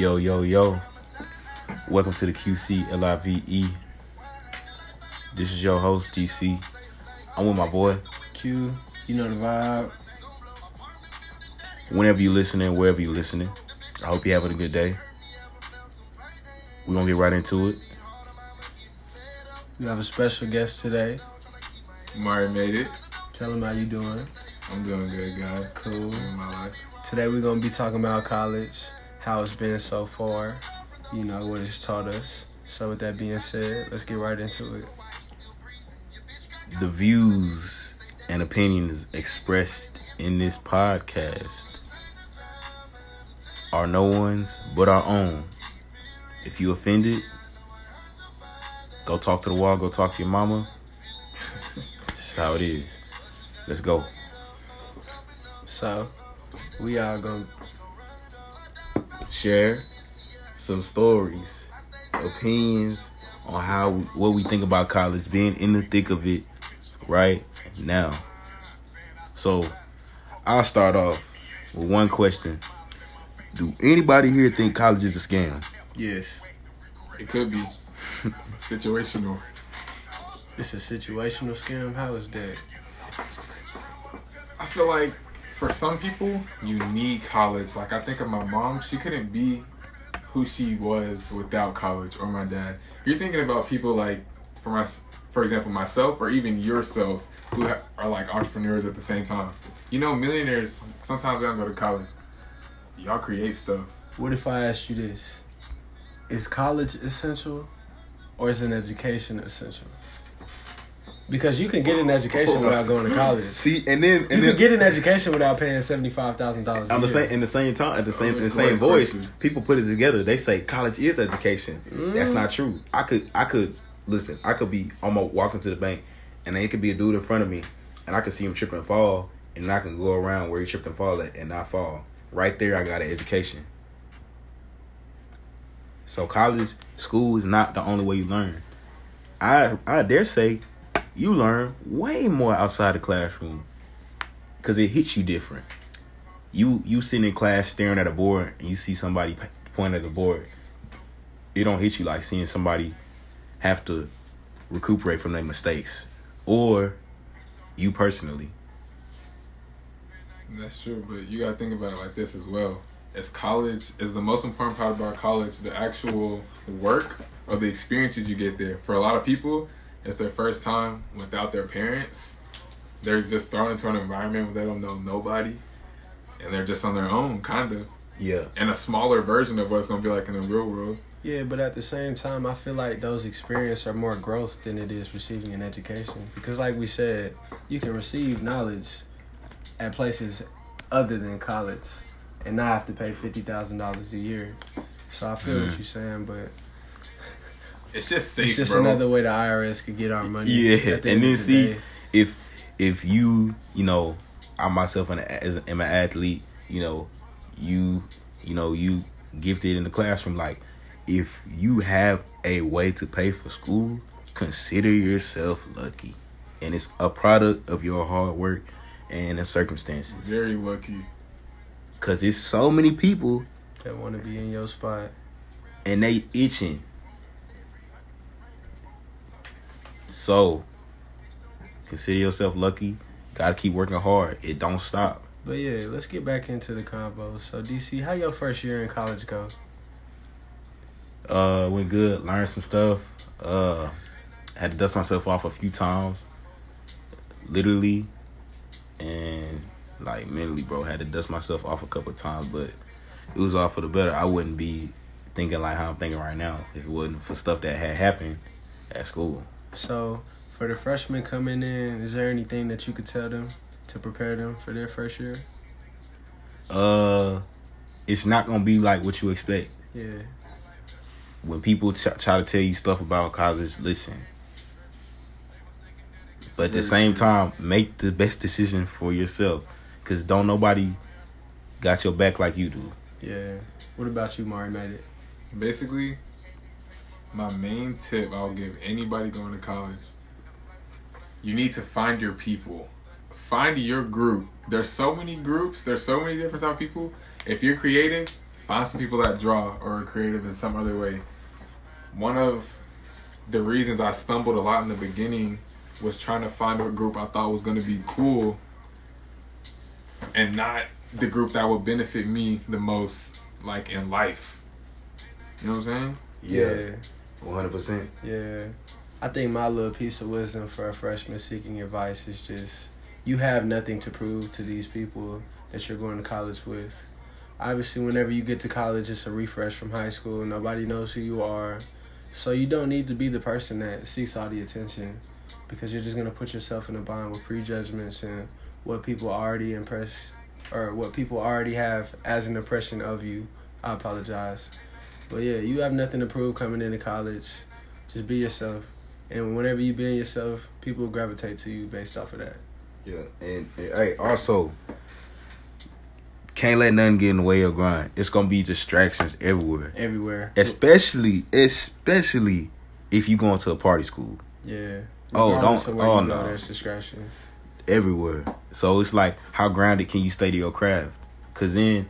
Yo, yo, yo. Welcome to the QC LIVE. This is your host, DC. I'm with my boy. Q, you know the vibe. Whenever you're listening, wherever you're listening, I hope you're having a good day. We're going to get right into it. We have a special guest today. Mari made it. Tell him how you doing. I'm doing good, guys. Cool. Living my life. Today we're gonna be talking about college, how it's been so far, you know, what it's taught us. So with that being said, let's get right into it. The views and opinions expressed in this podcast are no one's but our own. If you offended, go talk to the wall, go talk to your mama. That's how it is. Let's go. So we are gonna Share some stories, opinions on how what we think about college, being in the thick of it right now. So I'll start off with one question. Do anybody here think college is a scam? yes. It could be situational. It's a situational scam. How is that? I feel like for some people, you need college. Like I think of my mom, she couldn't be who she was without college, or my dad. You're thinking about people like, for my, for example, myself, or even yourselves, who are like entrepreneurs at the same time. You know, millionaires sometimes don't go to college. Y'all create stuff. What if I asked you this? Is college essential or is an education essential? Because you can get an education without going to college. See, and then You and can get an education without paying seventy five thousand dollars. on the same in the same time at the same in the same voice, question. people put it together. They say college is education. Mm. That's not true. I could I could listen. I could be almost walking to the bank, and then it could be a dude in front of me, and I could see him trip and fall, and I can go around where he tripped and fall at and not fall. Right there, I got an education. So college, school is not the only way you learn. I I dare say, you learn way more outside the classroom, cause it hits you different you you sitting in class staring at a board and you see somebody point at the board, it don't hit you like seeing somebody have to recuperate from their mistakes, or you personally. That's true, but you gotta think about it like this as well. As college is the most important part about college, the actual work or the experiences you get there. For a lot of people, it's their first time without their parents. They're just thrown into an environment where they don't know nobody, and they're just on their own, kind of, Yeah. and a smaller version of what it's gonna be like in the real world. Yeah, but at the same time, I feel like those experiences are more growth than it is receiving an education. Because, like we said, you can receive knowledge at places other than college and not have to pay fifty thousand dollars a year. So I feel Mm. what you're saying, but It's just safe, it's just bro. another way the IRS could get our money. Yeah, the and then see if if you you know I myself am, a, as, am an athlete, you know you you know you gifted in the classroom. Like if you have a way to pay for school, consider yourself lucky, and it's a product of your hard work and the circumstances. Very lucky. Cause there's so many people that want to be in your spot. and they itching. So consider yourself lucky. Gotta keep working hard. It don't stop. But yeah, let's get back into the convo. So DC, how your first year in college go? Uh, went good. Learned some stuff. Uh, had to dust myself off a few times, literally, and like mentally, bro. Had to dust myself off a couple times, but it was all for the better. I wouldn't be thinking like how I'm thinking right now if it wasn't for stuff that had happened at school. So, for the freshmen coming in, is there anything that you could tell them to prepare them for their first year? Uh, it's not gonna be like what you expect. Yeah. when people t- try to tell you stuff about college, listen. But at the same time, make the best decision for yourself, cause don't nobody got your back like you do. Yeah. What about you, Mari? Made it. Basically, my main tip I'll give anybody going to college you need to find your people. Find your group. There's so many groups, there's so many different type of people. If you're creative, find some people that draw or are creative in some other way. One of the reasons I stumbled a lot in the beginning was trying to find a group I thought was going to be cool and not the group that would benefit me the most, like in life. You know what I'm saying? Yeah, one hundred percent. Yeah. I think my little piece of wisdom for a freshman seeking advice is just you have nothing to prove to these people that you're going to college with. Obviously, whenever you get to college, it's a refresh from high school. Nobody knows who you are. So you don't need to be the person that seeks all the attention because you're just going to put yourself in a bind with prejudgments and what people already impress or what people already have as an impression of you. I apologize. But yeah, you have nothing to prove coming into college. Just be yourself. And whenever you being yourself, people gravitate to you based off of that. Yeah, and, and hey, also can't let nothing get in the way of grind. It's gonna be distractions everywhere, Everywhere. especially especially if you going to a party school. Yeah. Oh, Regardless don't- oh, go, no. There's distractions. everywhere. So it's like how grounded can you stay to your craft? Cause then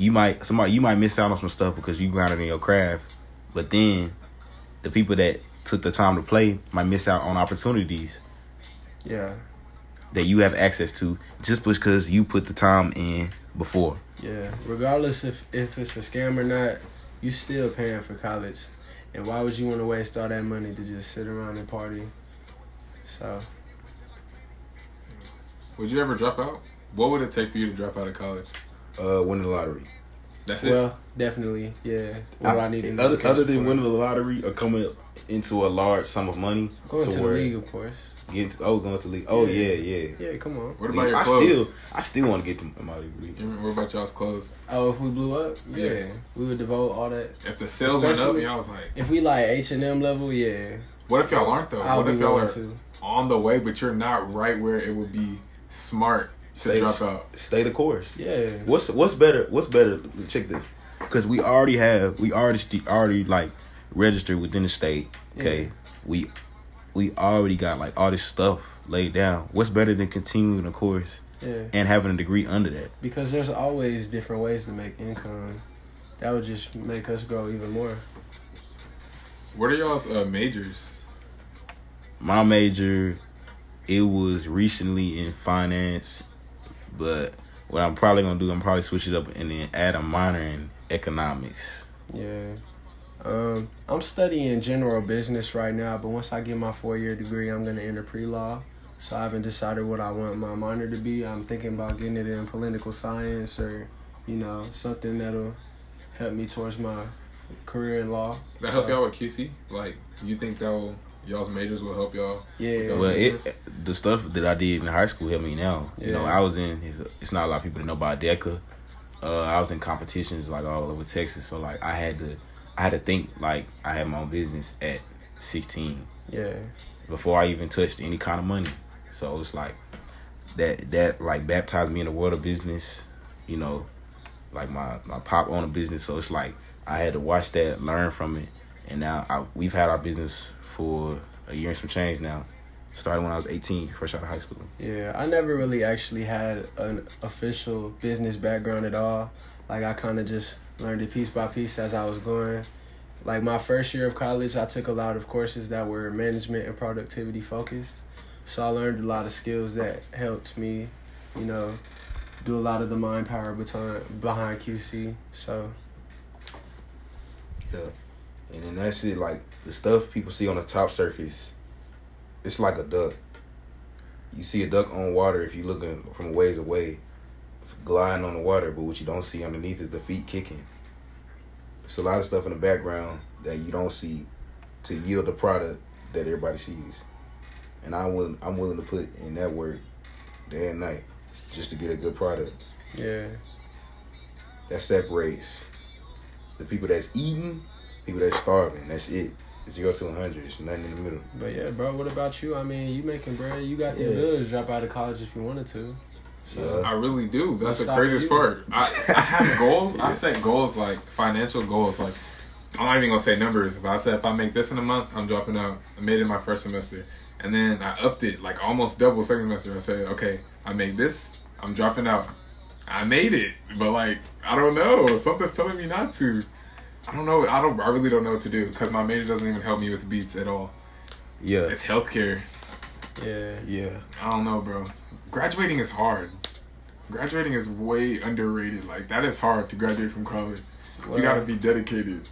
you might somebody you might miss out on some stuff because you grounded in your craft, but then the people that took the time to play might miss out on opportunities Yeah. that you have access to just because you put the time in before. Yeah. Regardless if if it's a scam or not, you still paying for college. And why would you want to waste all that money to just sit around and party? So Would you ever drop out? What would it take for you to drop out of college? Uh, winning the lottery. That's it. well, definitely, yeah. What do I need to other, other than winning the lottery or coming into a large sum of money going to, the where league, of course. get to, oh going to league. Oh Yeah. yeah, yeah. Yeah, come on. What about your clothes? I still I still want to get to my degree. You- What about y'all's clothes? Oh, if we blew up, yeah, Yeah. we would devote all that. If the sales went up, Especially- y'all was like, If we like H and M level, yeah, what if y'all aren't though? I'll what if y'all are to. on the way, but you're not right where it would be smart to Stay, drop out? stay the course. Yeah, What's what's better? What's better? Check this, because we already have we already already like registered within the state. Okay, Yeah. we we already got like all this stuff laid down. What's better than continuing the course yeah. and having a degree under that? Because there's always different ways to make income. That would just make us grow even more. What are y'all's uh, majors? My major, it was recently in finance, but what I'm probably gonna do, I'm probably switch it up and then add a minor in economics. Yeah. Um, I'm studying general business right now, but once I get my four year degree, I'm gonna enter pre law. So I haven't decided what I want my minor to be. I'm thinking about getting it in political science or, you know, something that'll help me towards my career in law. That help So, y'all with QC? Like, you think that will y'all's majors will help y'all? Yeah. Well, business? it, the stuff that I did in high school helped me now. You know, I was in. It's not a lot of people that know about DECA. Uh, I was in competitions like all over Texas, so like I had to, I had to think like I had my own business at 16 yeah. before I even touched any kind of money. So it's like that that like baptized me in the world of business. You know, like my my pop owned a business, so it's like I had to watch that, learn from it, and now I, we've had our business for a year and some change now. Started when I was 18, fresh out of high school. Yeah, I never really actually had an official business background at all. Like I kind of just learned it piece by piece as I was going. Like my first year of college, I took a lot of courses that were management and productivity focused. So I learned a lot of skills that helped me, you know, do a lot of the mind power behind behind QC. So Yeah. And then that's it, like the stuff people see on the top surface, it's like a duck. You see a duck on water if you're looking from a ways away, gliding on the water, but what you don't see underneath is the feet kicking. It's a lot of stuff in the background that you don't see to yield the product that everybody sees. And I'm willing I'm willing to put in that work day and night just to get a good product. yeah, That separates the people that's eating, people that's starving. That's it. Zero to 100. It's nothing in the middle. but yeah, bro. What about you? I mean, you making bread. You got the ability to drop out of college if you wanted to. So Yeah. I really do. That's the craziest part. I, I have goals. I set goals like financial goals. Like I'm not even gonna say numbers, but I said if I make this in a month, I'm dropping out. I made it my first semester, and then I upped it like almost double second semester. I said, okay, I make this, I'm dropping out. I made it, but like I don't know. Something's telling me not to. I don't know. I don't. I really don't know what to do because my major doesn't even help me with beats at all. Yeah. It's healthcare. Yeah. Yeah. I don't know, bro. Graduating is hard. Graduating is way underrated. Like that is hard to graduate from college. Well, you gotta be dedicated.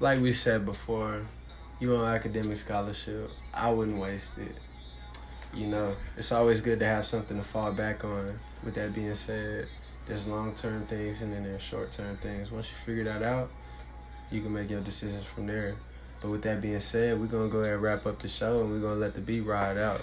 like we said before, you on academic scholarship, I wouldn't waste it. You know, it's always good to have something to fall back on. With that being said, there's long term things and then there's short term things. Once you figure that out, you can make your decisions from there. But with that being said, we're gonna go ahead and wrap up the show and we're gonna let the beat ride out.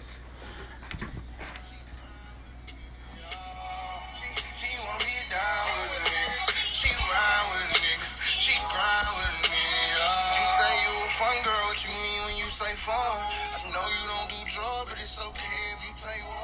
Fun? I know you don't do drugs, but it's okay if you take one.